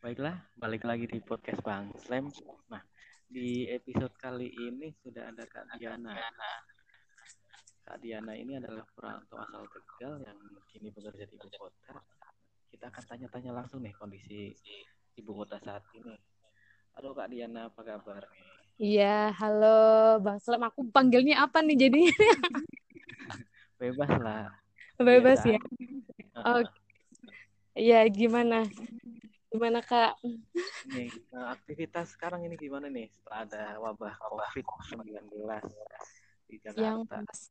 Baiklah, balik lagi di podcast Bang Slam. Nah, di episode kali ini sudah ada Kak Diana. Kak Diana ini adalah perantau asal Tegal yang kini bekerja di ibu kota. Kita akan tanya-tanya langsung nih kondisi ibu kota saat ini. Halo Kak Diana, apa kabar? Iya, halo Bang Slam. Aku panggilnya apa nih jadinya? Bebas lah. Bebas Biasa ya. aja. Oh, iya gimana? Gimana Kak? Nih, nah, aktivitas sekarang ini gimana nih setelah ada wabah COVID-19 di Yang Jakarta? pas-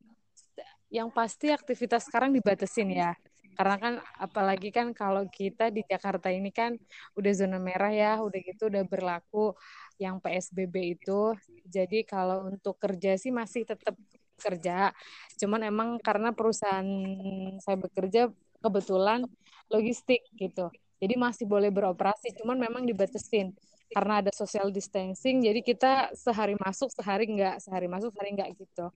yang pasti aktivitas sekarang dibatasin ya. Karena kan apalagi kan kalau kita di Jakarta ini kan udah zona merah ya, udah gitu udah berlaku yang PSBB itu. Jadi kalau untuk kerja sih masih tetap kerja. Cuman emang karena perusahaan saya bekerja kebetulan logistik gitu. Jadi masih boleh beroperasi, cuman memang dibatasin karena ada social distancing. Jadi kita sehari masuk, sehari enggak, sehari masuk, sehari enggak gitu.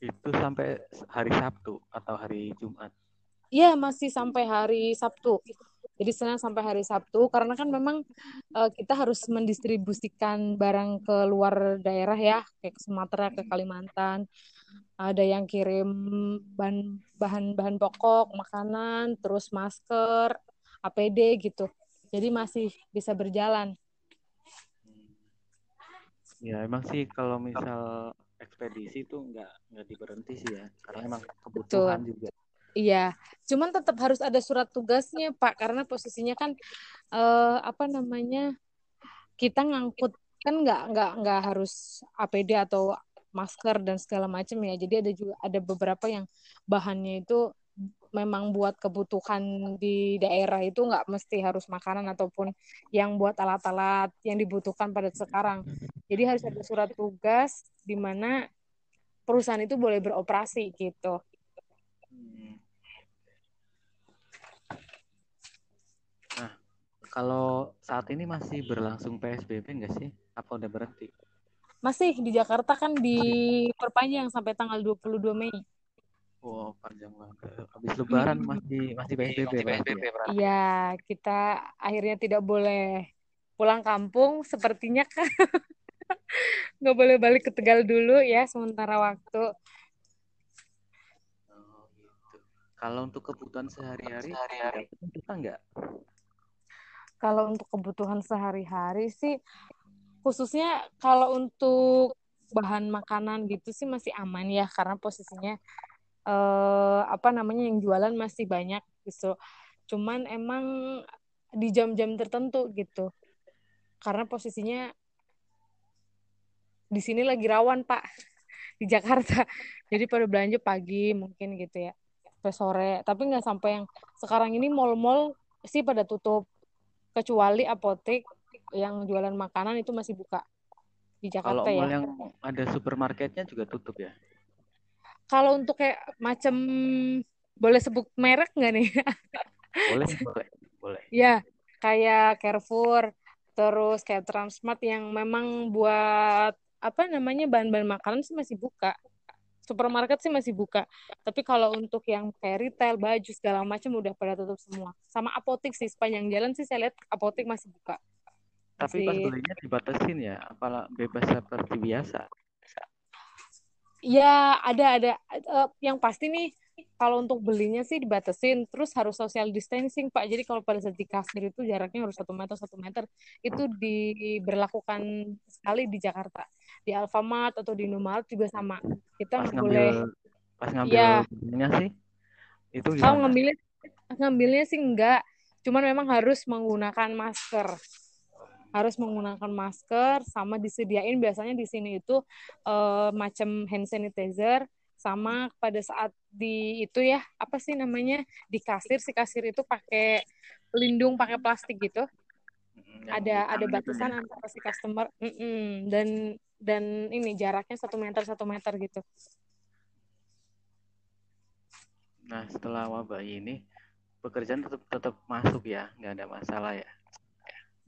Itu sampai hari Sabtu atau hari Jumat. Iya, masih sampai hari Sabtu. Jadi Senin sampai hari Sabtu, karena kan memang eh, kita harus mendistribusikan barang ke luar daerah ya, kayak ke Sumatera, ke Kalimantan. Ada yang kirim bahan bahan bahan pokok, makanan, terus masker, APD gitu. Jadi masih bisa berjalan. Ya emang sih kalau misal ekspedisi itu nggak nggak diberhenti sih ya, karena emang kebutuhan Betul. juga. Iya, cuman tetap harus ada surat tugasnya, Pak, karena posisinya kan eh, apa namanya? Kita ngangkut kan nggak nggak nggak harus APD atau masker dan segala macam ya. Jadi ada juga ada beberapa yang bahannya itu memang buat kebutuhan di daerah itu nggak mesti harus makanan ataupun yang buat alat-alat yang dibutuhkan pada sekarang. Jadi harus ada surat tugas di mana perusahaan itu boleh beroperasi gitu. Nah, kalau saat ini masih berlangsung PSBB nggak sih? Apa udah berhenti? Masih di Jakarta kan diperpanjang sampai tanggal 22 Mei. Oh, panjang banget. Habis Lebaran Mm-mm. masih masih PSBB ya? Iya, kita akhirnya tidak boleh pulang kampung. Sepertinya kan nggak boleh balik ke Tegal dulu ya sementara waktu. Oh, gitu. Kalau untuk kebutuhan sehari-hari ada kesulitan nggak? Kalau untuk kebutuhan sehari-hari sih, khususnya kalau untuk bahan makanan gitu sih masih aman ya, karena posisinya eh, apa namanya yang jualan masih banyak gitu. Cuman emang di jam-jam tertentu gitu, karena posisinya di sini lagi rawan Pak di Jakarta. Jadi pada belanja pagi mungkin gitu ya, sampai sore. Tapi nggak sampai yang sekarang ini mall-mall sih pada tutup, kecuali apotek yang jualan makanan itu masih buka di Kalau Jakarta mall ya. yang ada supermarketnya juga tutup ya? Kalau untuk kayak macam boleh sebut merek nggak nih? Boleh, boleh, boleh. Ya, kayak Carrefour, terus kayak Transmart yang memang buat apa namanya bahan-bahan makanan sih masih buka. Supermarket sih masih buka. Tapi kalau untuk yang kayak retail, baju segala macam udah pada tutup semua. Sama apotek sih sepanjang jalan sih saya lihat apotek masih buka. Tapi pas Masih belinya dibatasin ya, apalah bebas seperti biasa. Ya ada ada Eh, yang pasti nih kalau untuk belinya sih dibatasin terus harus social distancing Pak. Jadi kalau pada saat di kasir itu jaraknya harus satu meter satu meter itu diberlakukan sekali di Jakarta. Di Alfamart atau di Indomaret juga sama. Kita Pas nggak boleh ngambil pas ngambil ya sih, itu kalau ngambilnya ngambilnya sih enggak. Cuman memang harus menggunakan masker. Harus menggunakan masker sama disediain biasanya di sini itu eh, macam hand sanitizer sama pada saat di itu ya apa sih namanya di kasir si kasir itu pakai pelindung pakai plastik gitu Mm, Yang ada ada gitu ya. batasan antara si customer mm-mm, dan dan ini jaraknya satu meter satu meter gitu Nah, setelah wabah ini, pekerjaan tetap tetap masuk ya, nggak ada masalah ya.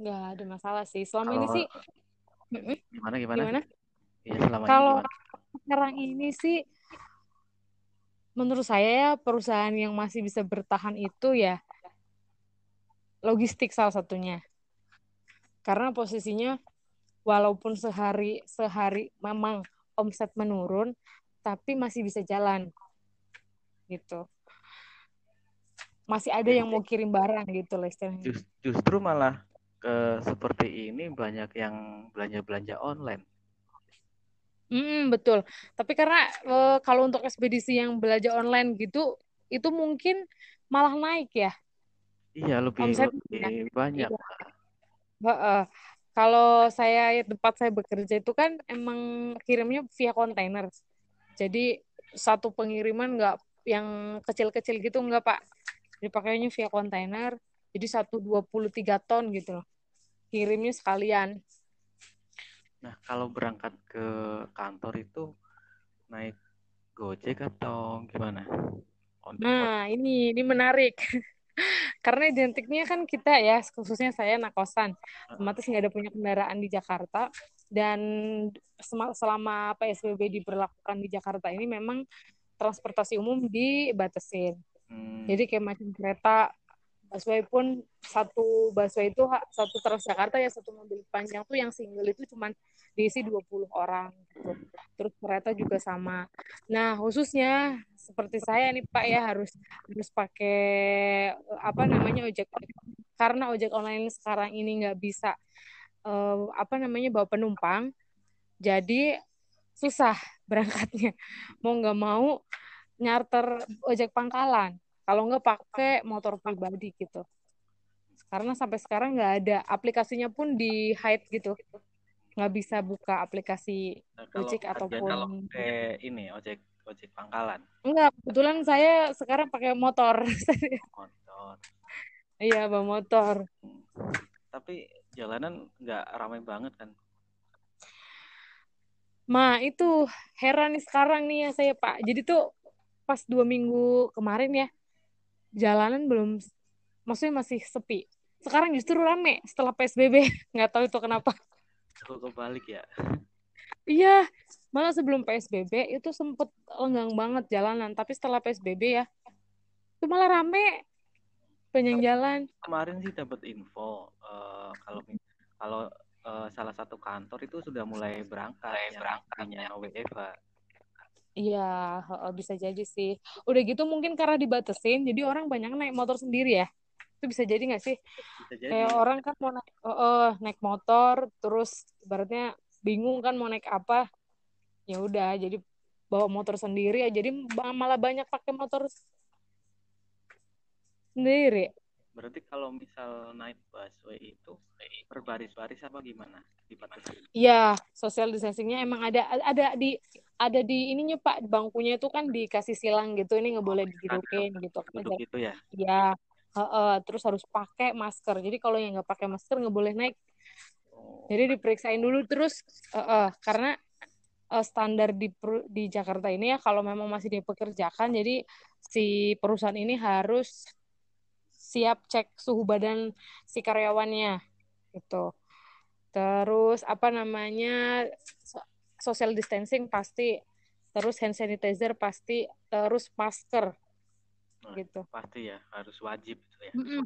Nggak ada masalah sih. Selama ini Kalau sih mm-mm, gimana gimana? gimana? Ya selama ini kalau gimana? sekarang ini sih menurut saya ya perusahaan yang masih bisa bertahan itu ya logistik salah satunya. Karena posisinya walaupun sehari sehari memang omset menurun tapi masih bisa jalan. Gitu. Masih ada yang mau kirim barang gitu istilahnya. Just, justru malah ke seperti ini banyak yang belanja belanja online Hmm, betul. Tapi karena e, kalau untuk ekspedisi yang belanja online gitu, itu mungkin malah naik ya. Iya, lebih, Omset lebih banyak. Iya. Kalau saya tempat saya bekerja itu kan emang kirimnya via kontainer. Jadi satu pengiriman nggak yang kecil-kecil gitu nggak Pak. Dipakainya via kontainer. Jadi satu dua puluh tiga ton gitu loh. Kirimnya sekalian. Nah, kalau berangkat ke kantor itu naik Gojek atau gimana? Nah, ini ini menarik. Karena identiknya kan kita ya, khususnya saya anak kosan, otomatis nggak ada punya kendaraan di Jakarta. Dan selama PSBB diberlakukan di Jakarta ini memang transportasi umum dibatasin. Hmm. Jadi kayak macam kereta, busway pun satu busway itu satu Transjakarta ya satu mobil panjang tuh yang single itu cuma diisi 20 orang gitu. Terus kereta juga sama. Nah, khususnya seperti saya nih Pak ya harus harus pakai apa namanya ojek karena ojek online sekarang ini nggak bisa uh, apa namanya bawa penumpang. Jadi susah berangkatnya. Mau nggak mau nyarter ojek pangkalan kalau nggak pakai motor pribadi gitu. Karena sampai sekarang nggak ada. Aplikasinya pun di hide gitu. Nggak bisa buka aplikasi nah, ojek ataupun kalau ini ojek ojek pangkalan. Enggak kebetulan saya sekarang pakai motor. Motor. Iya bawa motor. Tapi jalanan nggak ramai banget kan? Ma itu heran nih sekarang nih ya saya Pak. Jadi tuh pas dua minggu kemarin ya jalanan belum maksudnya masih sepi. Sekarang justru rame setelah PSBB nggak tahu itu kenapa. Kok kebalik ya. Iya malah sebelum PSBB itu sempet lenggang banget jalanan tapi setelah PSBB ya itu malah rame. Banyak jalan. kemarin sih dapat info uh, kalau kalau uh, salah satu kantor itu sudah mulai berangkat mulai berangkatnya WFH Iya, bisa jadi sih. Udah gitu mungkin karena dibatesin, jadi orang banyak naik motor sendiri ya. Itu bisa jadi nggak sih? Bisa jadi. Kayak orang kan mau naik, oh, oh, naik motor, terus ibaratnya bingung kan mau naik apa. Ya udah, jadi bawa motor sendiri ya. Jadi malah banyak pakai motor sendiri. Berarti kalau misal naik busway itu berbaris-baris apa gimana? Iya, social distancingnya emang ada ada di ada di ininya Pak bangkunya itu kan dikasih silang gitu ini nggak boleh didudukin gitu. Duduk gitu ya? Iya. Uh, uh, terus harus pakai masker. Jadi kalau yang nggak pakai masker nggak boleh naik. Oh. Jadi diperiksain dulu terus uh, uh, karena uh, standar di di Jakarta ini ya kalau memang masih dipekerjakan jadi si perusahaan ini harus siap cek suhu badan si karyawannya gitu. Terus apa namanya social distancing pasti, terus hand sanitizer pasti, terus masker nah, gitu. Pasti ya, harus wajib itu ya. Mm -mm.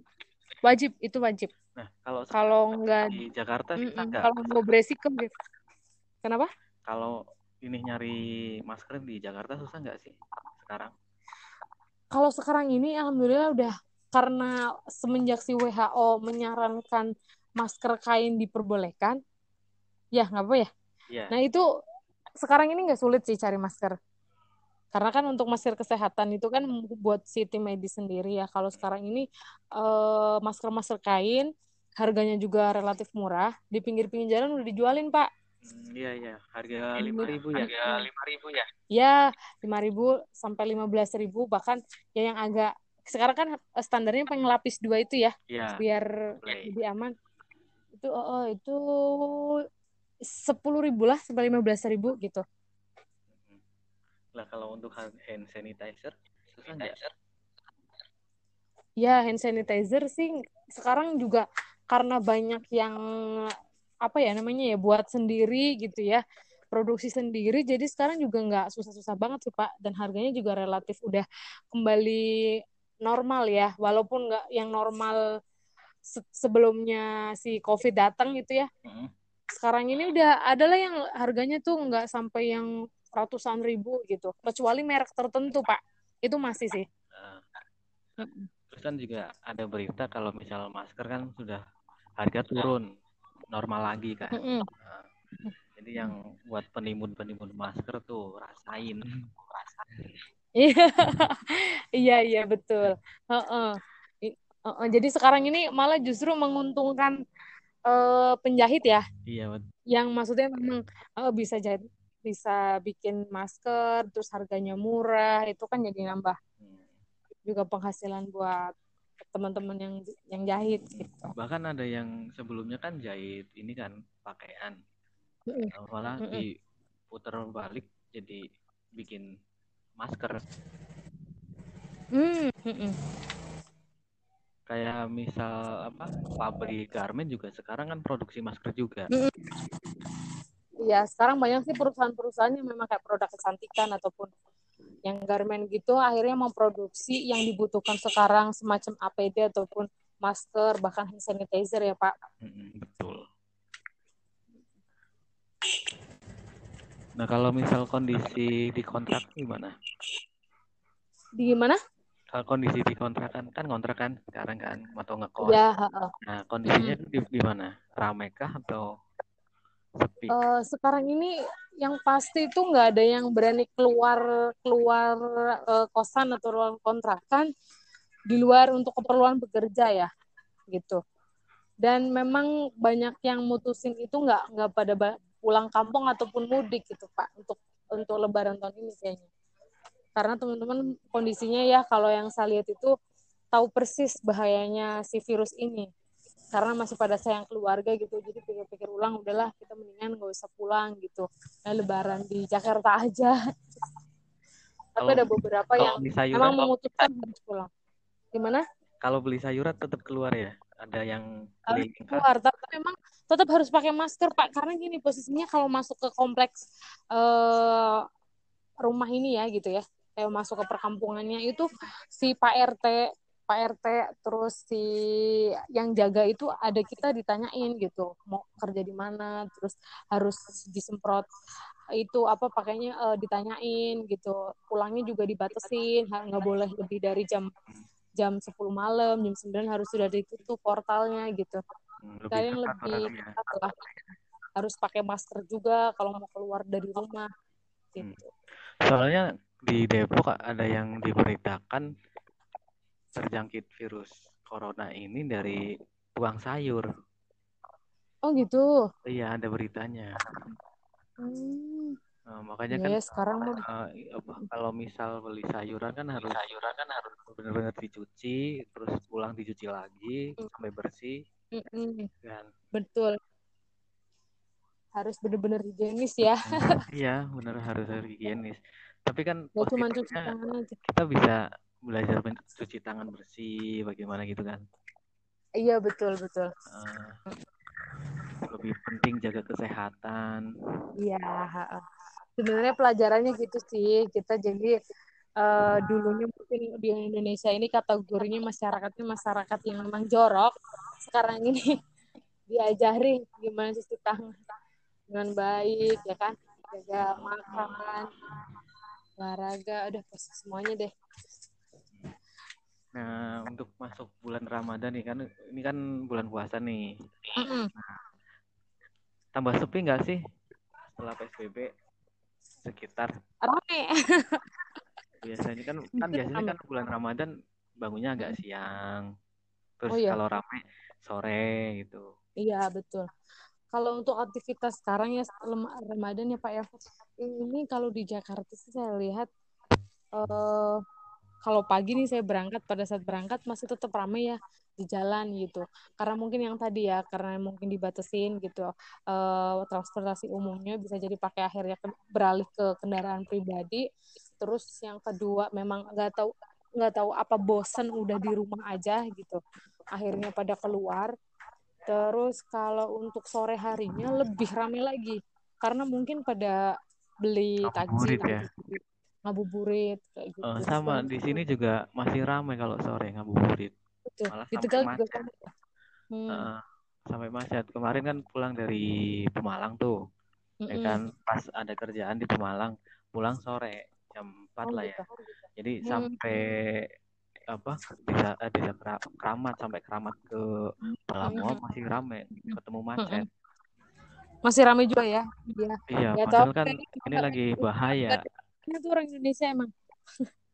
Wajib itu wajib. Nah, kalau kalau enggak di Jakarta sih mm -mm. kalau mau beresiko gitu. Kenapa? Kalau ini nyari masker di Jakarta susah nggak sih sekarang? Kalau sekarang ini alhamdulillah udah karena semenjak si WHO menyarankan masker kain diperbolehkan, ya nggak apa ya. Yeah. Nah itu sekarang ini nggak sulit sih cari masker. Karena kan untuk masker kesehatan itu kan buat si tim medis sendiri ya. Kalau sekarang ini uh, masker-masker kain harganya juga relatif murah. Di pinggir-pinggir jalan udah dijualin pak. Hmm, iya iya, harga lima ribu ya. Harga lima ribu ya. Ya lima ribu sampai lima belas ribu bahkan ya yang agak sekarang kan eh, standarnya pengen lapis dua itu ya, ya biar boleh. lebih aman. Itu oh, oh itu sepuluh ribu lah sampai lima belas ribu gitu. Lah kalau untuk hand sanitizer susah nggak? Ya hand sanitizer sih sekarang juga karena banyak yang apa ya namanya ya buat sendiri gitu ya produksi sendiri jadi sekarang juga nggak susah-susah banget sih pak. Dan harganya juga relatif udah kembali normal ya walaupun nggak yang normal se- sebelumnya si COVID datang gitu ya. Mm. Sekarang ini udah adalah yang harganya tuh nggak sampai yang ratusan ribu gitu. Kecuali merek tertentu, Pak. Itu masih sih. Nah, terus kan juga ada berita kalau misal masker kan sudah harga turun normal lagi kan. Nah, jadi yang buat penimbun-penimbun masker tuh rasain. Iya, iya, iya betul. Heeh. I- heeh. Jadi sekarang ini malah justru menguntungkan eh, penjahit ya, Iya, bet- yang maksudnya memang eh, bisa jahit, bisa bikin masker, terus harganya murah, itu kan jadi nambah juga penghasilan buat teman-teman yang yang jahit gitu. bahkan ada yang sebelumnya kan jahit ini kan pakaian. Malah Mm-mm. diputar balik jadi bikin masker. Hmm, mm-mm. Kayak misal apa pabrik garment juga sekarang kan produksi masker juga. Iya, sekarang banyak sih perusahaan-perusahaan yang memang kayak produk kecantikan ataupun yang garment gitu akhirnya memproduksi yang dibutuhkan sekarang semacam APD ataupun masker bahkan hand sanitizer ya Pak. Betul. Nah, kalau misal kondisi di kontrak gimana? Di gimana? Kalau kondisi di kontrakan kan kontrak kan sekarang kan atau ngekos. Ya, heeh. Nah, kondisinya di, di mana? Ramai kah atau sepi? Eh, sekarang ini yang pasti itu nggak ada yang berani keluar keluar eh, kosan atau ruang kontrakan di luar untuk keperluan bekerja ya gitu. Dan memang banyak yang mutusin itu nggak nggak pada pulang kampung ataupun mudik gitu Pak untuk untuk Lebaran tahun ini kayaknya. Karena teman-teman kondisinya ya kalau yang saya lihat itu tahu persis bahayanya si virus ini. Karena masih pada sayang keluarga gitu jadi pikir-pikir ulang udahlah kita mendingan nggak usah pulang gitu. Nah lebaran di Jakarta aja. Tapi Kalau- ada beberapa yang sayuran, memang memutuskan harus pulang. Gimana? Kalau beli sayuran tetap keluar ya? Ada yang harus keluar tapi memang tetap harus pakai masker pak. Karena gini posisinya kalau masuk ke kompleks eh, rumah ini ya gitu ya. Kayak masuk ke perkampungannya itu si Pak RT Pak RT terus si yang jaga itu ada kita ditanyain gitu mau kerja di mana terus harus disemprot. Itu apa pakainya eh, ditanyain gitu. Pulangnya juga dibatasin nggak boleh lebih dari jam jam 10 malam jam 9 harus sudah ditutup portalnya gitu Hmm, lebih kalian lebih lah. harus pakai masker juga kalau mau keluar dari rumah gitu Soalnya di Depok ada yang diberitakan terjangkit virus corona ini dari buang sayur. oh gitu Iya, ada beritanya. hmm. Nah, makanya kan ya sekarang eh, apa, kalau misal beli sayuran kan harus sayuran kan harus benar-benar dicuci, terus pulang dicuci lagi Hmm. sampai bersih Mm-mm. kan. betul harus bener-bener higienis ya Iya, benar harus harus higienis. Tapi kan nggak cuma cuci tangan aja kita bisa belajar cuci tangan bersih, bagaimana gitu kan. iya betul betul Eh, lebih penting jaga kesehatan. iya. Sebenarnya pelajarannya gitu sih. Kita jadi eh, dulunya mungkin di Indonesia ini kategorinya masyarakatnya masyarakat yang memang jorok. Sekarang ini diajari gimana cuci tangan dengan baik ya kan? Jaga makan olahraga udah pasti semuanya deh. Nah, untuk masuk bulan Ramadan nih kan ini kan bulan puasa nih. Mm-mm. Tambah sepi nggak sih setelah PSBB sekitar. Rame. Biasanya kan kan biasanya kan bulan Ramadan bangunnya agak siang. Terus Oh, iya. kalau rame sore gitu. iya betul. Kalau untuk aktivitas sekarang ya Ramadan ya Pak ya. Ini kalau di Jakarta sih saya lihat eh kalau pagi nih saya berangkat pada saat berangkat masih tetap ramai ya di jalan gitu. Karena mungkin yang tadi ya karena mungkin dibatasin gitu eh transportasi umumnya bisa jadi pakai akhirnya ke- beralih ke kendaraan pribadi. Terus yang kedua memang nggak tahu nggak tahu apa bosen udah di rumah aja gitu. Akhirnya pada keluar. Terus kalau untuk sore harinya lebih ramai lagi. Karena mungkin pada beli takjil Ngabuburit ya? ngabuburit kayak gitu. Eh, sama. Di sini juga masih ramai kalau sore ngabuburit. Betul. Malah Di sampai juga macet. sama. hmm. uh, sampai macet kemarin kan pulang dari Pemalang tuh mm ya kan pas ada kerjaan di Pemalang pulang sore jam 4 oh, lah ya gitu. jadi hmm. sampai apa bisa eh, bisa keramat sampai keramat ke Palango hmm. masih rame ketemu macet masih rame juga ya iya iya ya, padahal kan ini lagi bahaya itu orang Indonesia emang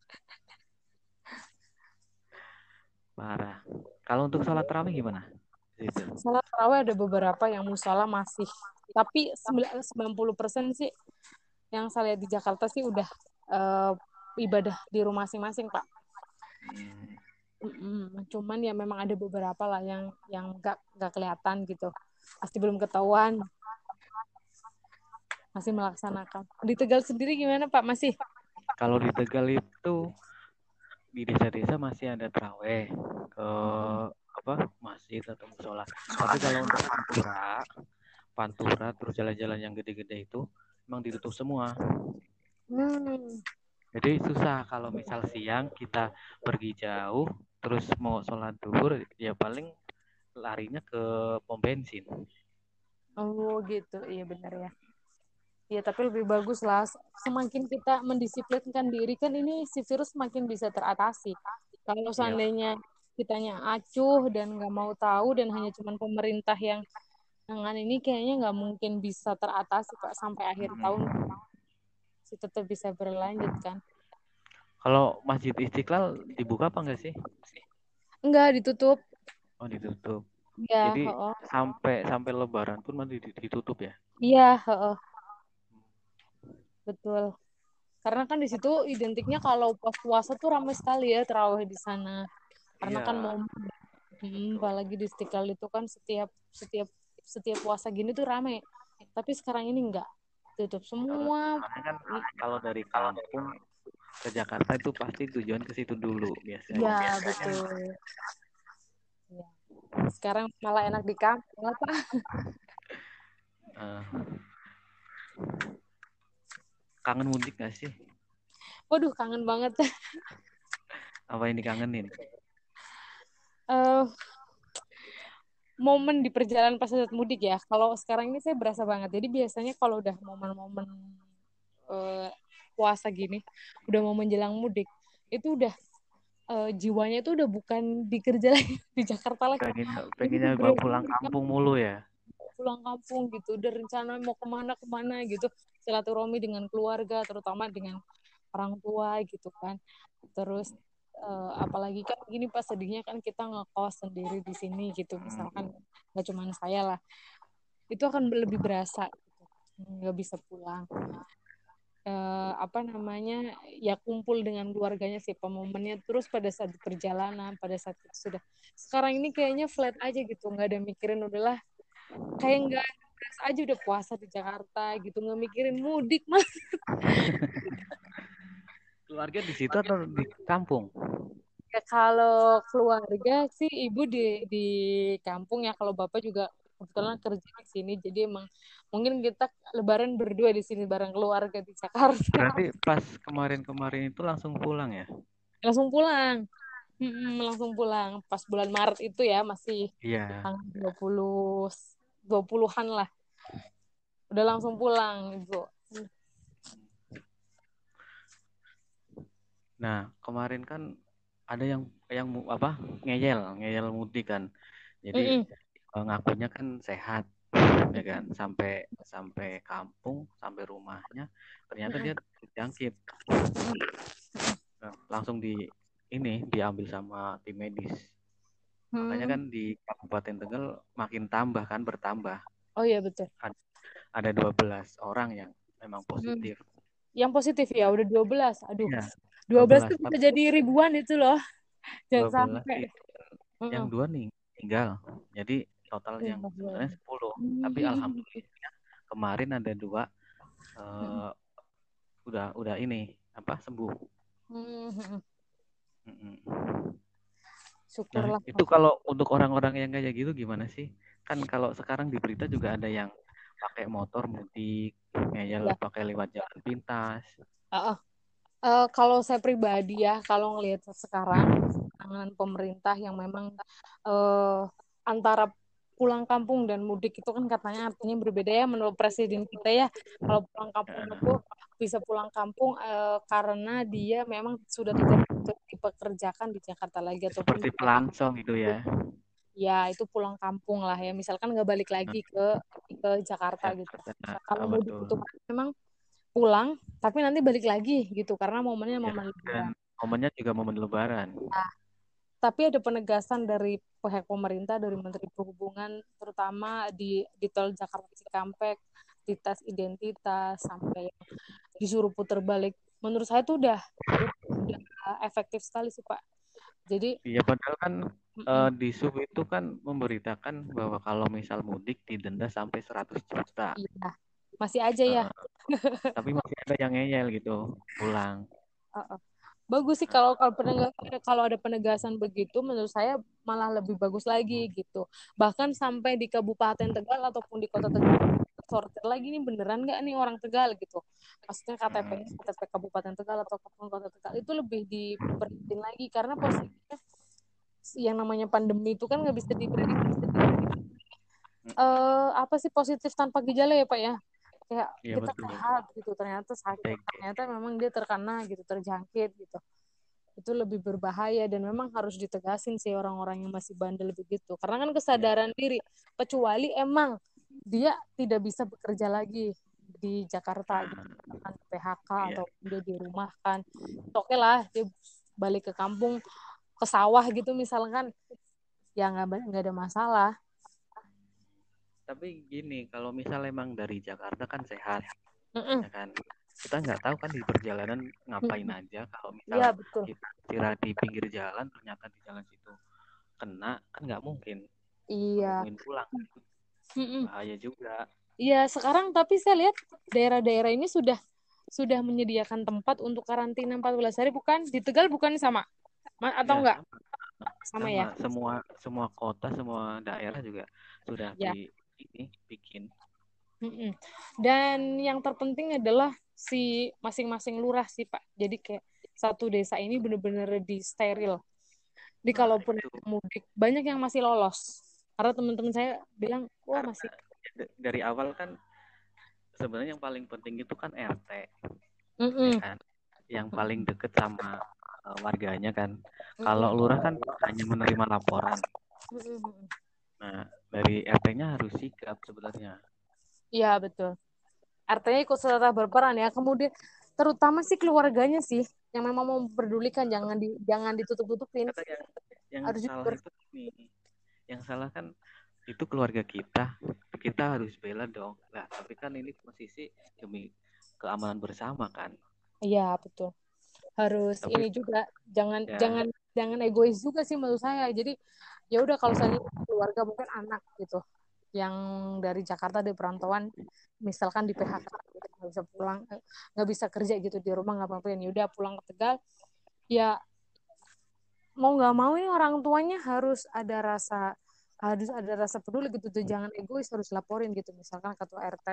parah. Kalau untuk sholat terawih gimana? Sholat terawih ada beberapa yang musola masih. Tapi 90% sih yang saya lihat di Jakarta sih udah uh, ibadah di rumah masing-masing pak. Hmm. cuman ya memang ada beberapa lah yang yang gak gak kelihatan gitu. Pasti belum ketahuan. Masih melaksanakan. Di Tegal sendiri gimana pak? Masih? Kalau di Tegal itu di desa-desa masih ada traweh ke apa masjid atau musola. Tapi kalau untuk pantura pantura terus jalan-jalan yang gede-gede itu emang ditutup semua. Hmm. jadi susah kalau misal siang kita pergi jauh terus mau sholat duhur ya paling larinya ke pom bensin. Oh gitu. Iya benar ya Ya, tapi lebih bagus lah. Semakin kita mendisiplinkan diri kan ini si virus semakin bisa teratasi. Kalau iya. seandainya kitanya acuh dan nggak mau tahu dan hanya cuma pemerintah yang dengan ini kayaknya nggak mungkin bisa teratasi pak sampai akhir tahun si tetap bisa berlanjut kan. Kalau Masjid Istiqlal dibuka apa enggak sih? Enggak, ditutup. Oh, ditutup. Ya, Jadi oh. sampai sampai Lebaran pun masih ditutup ya? Iya, oh betul. Karena kan di situ identiknya kalau pas puasa tuh ramai sekali ya terawih di sana. Karena yeah. kan mau hmm, apalagi di Istiqlal itu kan setiap setiap setiap puasa gini tuh ramai tapi sekarang ini enggak tutup semua. karena kan kalau dari kampung ke Jakarta itu pasti tujuan ke situ dulu biasanya. Ya betul. ya. sekarang malah enak di kampung apa uh, kangen mudik gak sih? Waduh, kangen banget. Apa yang dikangenin? Uh, momen di perjalanan pas saat mudik ya. Kalau sekarang ini saya berasa banget. Jadi biasanya kalau udah momen-momen uh, puasa gini, udah mau menjelang mudik, itu udah uh, jiwanya itu udah bukan di kerja lagi di Jakarta lagi. Pengen, pengennya pulang kampung mulu ya. Pulang kampung gitu, udah rencana mau ke mana ke mana gitu silaturahmi dengan keluarga terutama dengan orang tua gitu kan. Terus uh, apalagi kan gini pas sedihnya kan kita ngekos sendiri di sini gitu. Misalkan nggak cuma saya lah. Itu akan lebih berasa gitu. nggak bisa pulang. Uh, apa namanya ya kumpul dengan keluarganya sih momennya. Terus pada saat perjalanan pada saat itu sudah sekarang ini kayaknya flat aja gitu. Nggak ada mikirin udahlah kayak nggak beres aja udah puasa di Jakarta gitu nggak mikirin mudik mas. Keluarga di situ atau di kampung? Ya kalau keluarga sih ibu di di kampung ya kalau bapak juga kebetulan kerja di sini jadi emang mungkin kita lebaran berdua di sini bareng keluarga di Jakarta. Berarti pas kemarin-kemarin itu langsung pulang ya? Langsung pulang. Hmm, langsung pulang. Pas bulan Maret itu ya masih tanggal 20 dua puluhan lah. Udah langsung pulang ibu. Nah kemarin kan ada yang yang apa ngeyel ngeyel mudik kan. Jadi mm -mm. ngakunya kan sehat ya kan. Sampai sampai kampung sampai rumahnya ternyata dia terjangkit nah, langsung di ini diambil sama tim medis Makanya hmm. kan di Kabupaten Tegal makin tambah kan bertambah. Oh iya betul. Ada 12 orang yang memang hmm. positif. Hmm. Yang positif ya udah 12. Aduh. Ya, 12, 12 itu bisa jadi ribuan itu loh. Jangan 12, sampai. Iya. Yang dua nih tinggal. Jadi total yang sebenarnya 10. Hmm. Tapi alhamdulillah kemarin ada dua uh, udah udah ini apa sembuh. Hmm. Hmm. Syukurlah. Nah, itu kalau untuk orang-orang yang kayak gitu gimana sih? Kan kalau sekarang di berita juga ada yang pakai motor mudik, ngeyel ya. pakai lewat jalan pintas. Uh, uh. Uh, kalau saya pribadi ya, kalau ngelihat sekarang tangan pemerintah yang memang uh, antara pulang kampung dan mudik itu kan katanya artinya berbeda ya menurut presiden kita ya kalau pulang kampung itu bisa pulang kampung uh, karena dia memang sudah tidak dipekerjakan di Jakarta lagi atau seperti pelangsong itu ya. Ya itu pulang kampung lah ya. Misalkan nggak balik lagi ke ke Jakarta gitu. nah, kalau mudik itu memang pulang tapi nanti balik lagi gitu karena momennya ya, momen lebaran. momennya juga momen lebaran. Nah, tapi ada penegasan dari pihak pemerintah dari Menteri Perhubungan terutama di di tol Jakarta Cikampek tes identitas sampai disuruh putar balik. Menurut saya tuh udah udah efektif sekali sih Pak. Jadi iya padahal kan. Uh, di sub itu kan memberitakan bahwa kalau misal mudik didenda sampai 100 juta. Iya masih aja ya. Uh, tapi masih ada yang ngeyel gitu pulang. Uh -uh bagus sih kalau kalau kalau ada penegasan begitu menurut saya malah lebih bagus lagi gitu. Bahkan sampai di Kabupaten Tegal ataupun di Kota Tegal sortir lagi nih beneran nggak nih orang Tegal gitu. Maksudnya KTP KTP Kabupaten Tegal ataupun Kota Tegal itu lebih diperhatiin lagi karena posisinya yang namanya pandemi itu kan nggak bisa diprediksi uh, apa sih positif tanpa gejala ya pak ya? Kayak ya, kita betul. sehat gitu ternyata sakit ternyata memang dia terkena gitu terjangkit gitu. Itu lebih berbahaya dan memang harus ditegasin sih orang-orang yang masih bandel begitu. Karena kan kesadaran ya. diri kecuali emang dia tidak bisa bekerja lagi di Jakarta gitu kan PHK ya. atau dia di rumah kan. Oke okay lah dia balik ke kampung ke sawah gitu misalkan ya nggak nggak ada masalah. Tapi gini kalau misal emang dari Jakarta kan sehat mm ya kan? Kita nggak tahu kan di perjalanan ngapain mm aja. Kalau misal ya, betul. kita istirahat di pinggir jalan ternyata di jalan situ kena kan nggak mungkin. Iya. Mungkin pulang Mm-mm. bahaya juga iya sekarang tapi saya lihat daerah-daerah ini sudah sudah menyediakan tempat untuk karantina 14 hari bukan di Tegal bukan sama atau ya, enggak sama, sama ya semua semua kota semua daerah juga sudah ya. di ini bikin. Dan yang terpenting adalah si masing-masing lurah sih Pak. Jadi kayak satu desa ini benar-benar di steril. Di nah, kalaupun mudik banyak yang masih lolos. Karena teman-teman saya bilang, wah masih. Dari awal kan sebenarnya yang paling penting itu kan RT, mm -mm. Ya kan? Yang paling deket sama uh, warganya kan. Mm -mm. Kalau lurah kan hanya menerima laporan. Mm -mm. Nah, dari RT-nya harus sikap sebenarnya. Iya, betul. RT-nya ikut serta berperan ya. Kemudian terutama sih keluarganya sih yang memang mau memperdulikan jangan di jangan ditutup-tutupin. Yang, yang harus salah itu ini. Yang salah kan itu keluarga kita. Kita harus bela dong. Nah, tapi kan ini posisi demi keamanan bersama kan. Iya, betul. Harus tapi, ini juga jangan ya. jangan jangan egois juga sih menurut saya. Jadi ya udah kalau saya keluarga mungkin anak gitu yang dari Jakarta di perantauan misalkan di PHK nggak bisa pulang nggak bisa kerja gitu di rumah nggak apa-apa ya udah pulang ke Tegal ya mau nggak mau ini orang tuanya harus ada rasa harus ada rasa peduli gitu tuh jangan egois harus laporin gitu. Misalkan ketua RT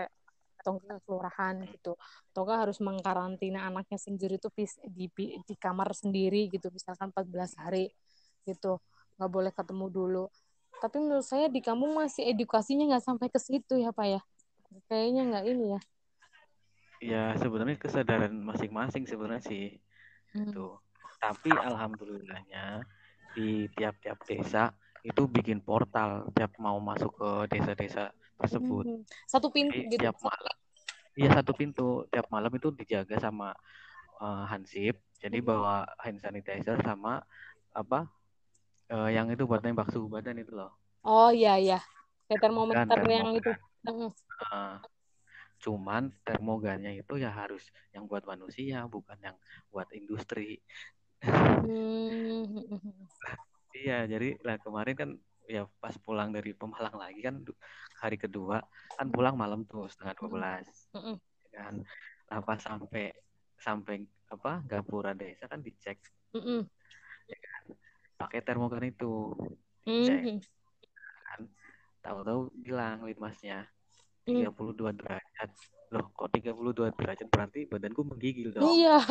atau ke kelurahan gitu. Atau harus mengkarantina anaknya sendiri tuh di, di kamar sendiri gitu. Misalkan 14 hari gitu nggak boleh ketemu dulu. Tapi menurut saya di kamu masih edukasinya nggak sampai ke situ ya pak ya? Kayaknya nggak ini ya. Ya sebenarnya kesadaran masing-masing sebenarnya sih hmm. tuh tapi alhamdulillahnya di tiap-tiap desa itu bikin portal tiap mau masuk ke desa-desa tersebut hmm. satu pintu Jadi, gitu tiap malam iya satu pintu tiap malam itu dijaga sama uh, hansip jadi hmm. bawa hand sanitizer sama apa uh, yang itu buat nembak suhu badan itu loh. Oh iya iya. Kayak termometer, termometer yang itu. Uh, cuman termogannya itu ya harus yang buat manusia bukan yang buat industri. Hmm. Iya jadi lah kemarin kan ya pas pulang dari Pemalang lagi kan hari kedua kan pulang malam tuh setengah dua belas kan. Lah pas sampai sampai apa gapura desa kan dicek. Ya kan pakai termogan itu. Mm-hmm. kan tahu-tahu bilang litmasnya 32 mm. derajat. Loh kok 32 derajat? Berarti badanku menggigil dong. Iya.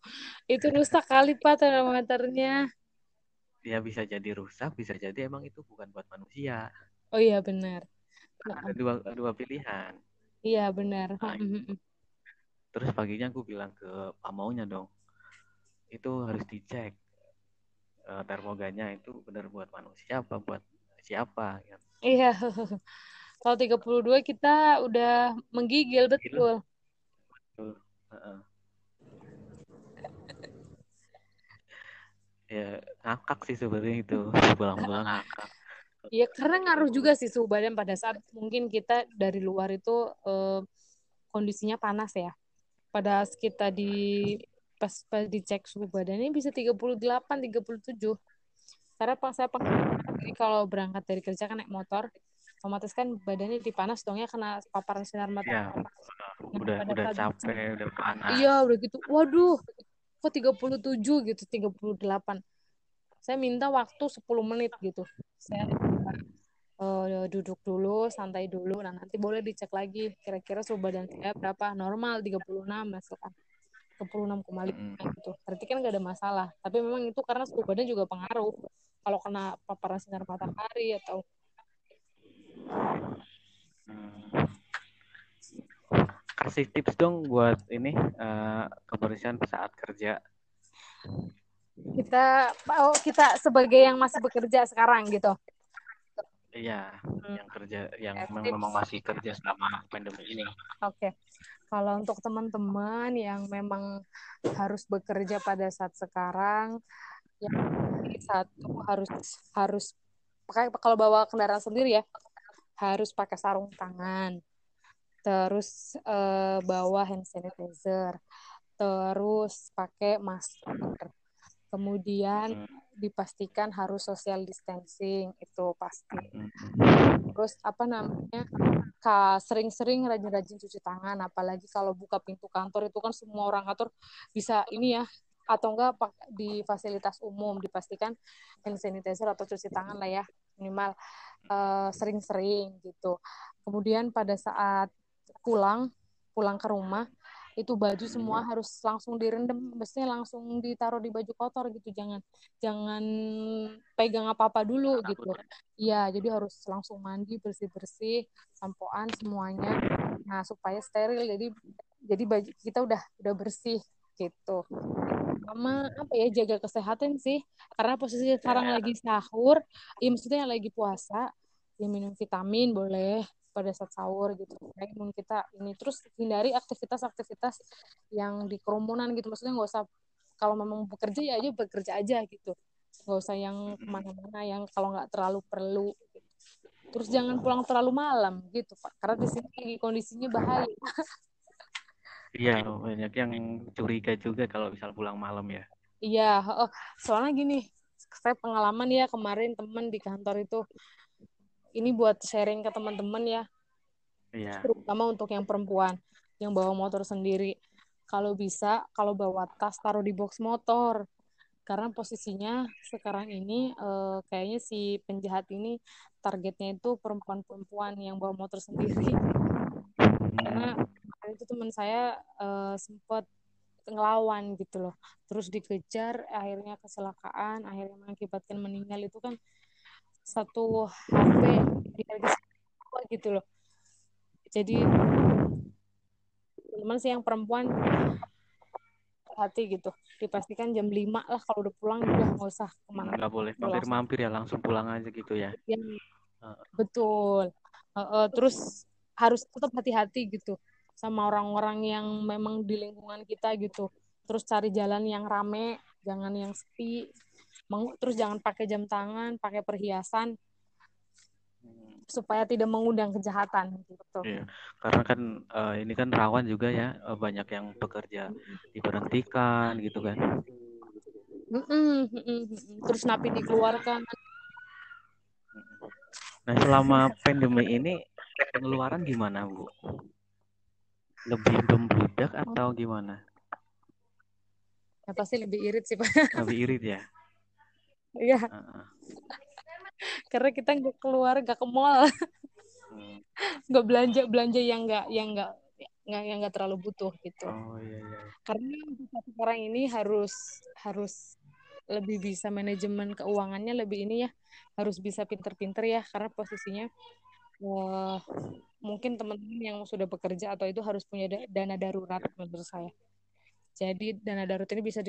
Itu rusak kali pak termometernya ya bisa jadi rusak bisa jadi emang itu bukan buat manusia. Oh iya benar. Ada dua dua pilihan. Iya benar. Nah, terus paginya aku bilang ke pamaunya dong itu harus dicek uh, termoganya itu benar buat manusia apa buat siapa? Kan iya. Kalau 32 kita udah menggigil betul. Betul. Uh -uh. Ya ngakak sih sebenarnya itu pulang-pulang ngakak Iya karena ngaruh juga sih suhu badan pada saat mungkin kita dari luar itu eh, kondisinya panas ya. Pada kita di pas, pas dicek suhu badannya bisa 38, 37. Karena pas saya jadi kalau berangkat dari kerja kan naik motor, otomatis kan badannya dipanas dong ya kena paparan sinar matahari. Ya, nah, udah udah capek, udah panas. Iya, udah gitu. Waduh, kok 37 gitu 38 saya minta waktu 10 menit gitu. Saya uh, duduk dulu santai dulu. Nah nanti boleh dicek lagi kira-kira suhu badan saya berapa. Normal 36 misalkan. 36,5 hmm. gitu. Berarti kan gak ada masalah. Tapi memang itu karena suhu badan juga pengaruh. Kalau kena paparan sinar matahari atau hmm kasih tips dong buat ini uh, kebersihan saat kerja. Kita oh kita sebagai yang masih bekerja sekarang gitu. Iya, hmm. yang kerja yang memang, memang masih kerja selama pandemi ini. Oke. Okay. Kalau untuk teman-teman yang memang harus bekerja pada saat sekarang, yang satu harus harus pakai kalau bawa kendaraan sendiri ya harus pakai sarung tangan terus uh, bawa hand sanitizer, terus pakai masker. Kemudian dipastikan harus social distancing itu pasti. Terus apa namanya? sering-sering rajin-rajin cuci tangan apalagi kalau buka pintu kantor itu kan semua orang kantor bisa ini ya atau enggak di fasilitas umum dipastikan hand sanitizer atau cuci tangan lah ya minimal eh, sering-sering uh, gitu. Kemudian pada saat pulang pulang ke rumah itu baju semua harus langsung direndam mestinya langsung ditaruh di baju kotor gitu. Jangan jangan pegang apa apa dulu gitu. iya jadi harus langsung mandi bersih bersih sampoan semuanya. Nah supaya steril jadi jadi baju kita udah udah bersih gitu. Sama apa ya jaga kesehatan sih. Karena posisi sekarang lagi sahur ya maksudnya lagi puasa ya minum vitamin boleh pada saat sahur gitu. Supaya imun kita ini terus hindari aktivitas-aktivitas yang di kerumunan gitu. Maksudnya nggak usah kalau memang bekerja ya aja bekerja aja gitu. Nggak usah yang ke mana-mana yang kalau nggak terlalu perlu gitu. terus jangan pulang terlalu malam gitu pak. Karena di sini kondisinya bahaya. Iya banyak yang curiga juga kalau misal pulang malam ya. Iya oh, soalnya gini saya pengalaman ya kemarin teman di kantor itu ini buat sharing ke teman-teman ya. Iya. Terutama untuk yang perempuan yang bawa motor sendiri. Kalau bisa, kalau bawa tas taruh di box motor. Karena posisinya sekarang ini uh, kayaknya si penjahat ini targetnya itu perempuan-perempuan yang bawa motor sendiri. Karena itu teman saya uh, sempat ngelawan gitu loh. Terus dikejar, akhirnya kecelakaan, akhirnya mengakibatkan meninggal itu kan satu HP di harga gitu loh. Jadi teman sih yang perempuan hati gitu. Dipastikan jam 5 lah kalau udah pulang juga nggak usah ke mana nggak boleh. mampir-mampir ya langsung pulang aja gitu ya, ya uh. betul. Uh, uh, terus harus tetap hati-hati gitu sama orang-orang yang memang di lingkungan kita gitu. Terus cari jalan yang rame jangan yang sepi terus jangan pakai jam tangan pakai perhiasan supaya tidak mengundang kejahatan gitu. Iya, karena kan uh, ini kan rawan juga ya uh, banyak yang bekerja diberhentikan gitu kan. Mm -mm, mm -mm. Terus napi dikeluarkan. Nah selama pandemi ini pengeluaran gimana bu? Lebih membludak atau gimana? Ya pasti lebih irit sih pak. Lebih irit ya. Iya. Uh. Karena kita nggak keluar, nggak ke mall, hmm. nggak belanja belanja yang nggak yang nggak nggak yang nggak terlalu butuh gitu. Oh iya iya. Karena sekarang ini harus harus lebih bisa manajemen keuangannya lebih ini ya harus bisa pinter-pinter ya karena posisinya uh, mungkin teman-teman yang sudah bekerja atau itu harus punya dana darurat menurut saya. Jadi dana darurat ini bisa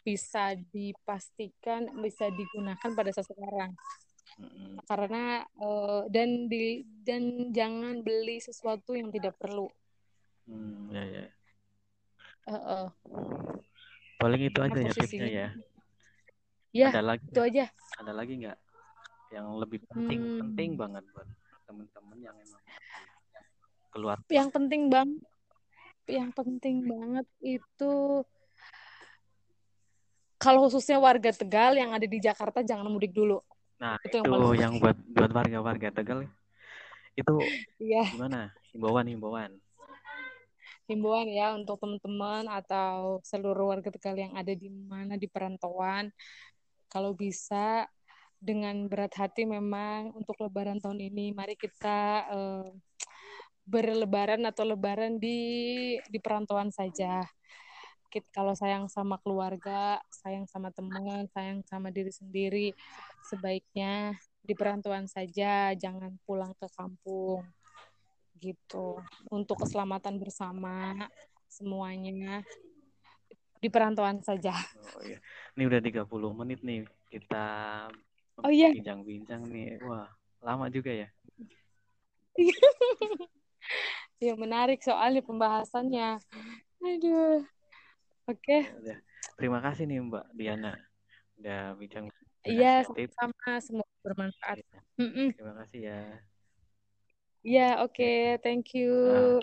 bisa dipastikan bisa digunakan pada seseorang. Mm-hmm. Karena uh, dan di dan jangan beli sesuatu yang tidak perlu. Hmm, ya ya. Uh, uh. Paling itu aja ya tipsnya ya. Ya, ada lagi itu aja. Ada lagi nggak yang lebih penting hmm. penting banget buat teman-teman yang emang keluar? Yang penting bang, yang penting banget itu kalau khususnya warga Tegal yang ada di Jakarta jangan mudik dulu. Nah itu, itu yang, yang buat buat warga-warga Tegal itu ya. gimana? Himbauan himbauan. Himbauan ya untuk teman-teman atau seluruh warga Tegal yang ada di mana di perantauan. Kalau bisa dengan berat hati memang untuk lebaran tahun ini mari kita uh, berlebaran atau lebaran di di perantauan saja kita kalau sayang sama keluarga sayang sama teman sayang sama diri sendiri sebaiknya di perantauan saja jangan pulang ke kampung gitu untuk keselamatan bersama semuanya di perantauan saja. Oh iya. Ini udah 30 menit nih kita Oh iya. Bincang-bincang nih. Wah, lama juga ya. ya menarik soalnya pembahasannya. Aduh. Oke. Okay. Ya, Terima kasih nih Mbak Diana udah bincang. Iya, sama-sama. Semoga bermanfaat. Ya. Terima kasih ya. Ya, oke. Okay. Thank you.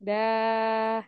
Dah.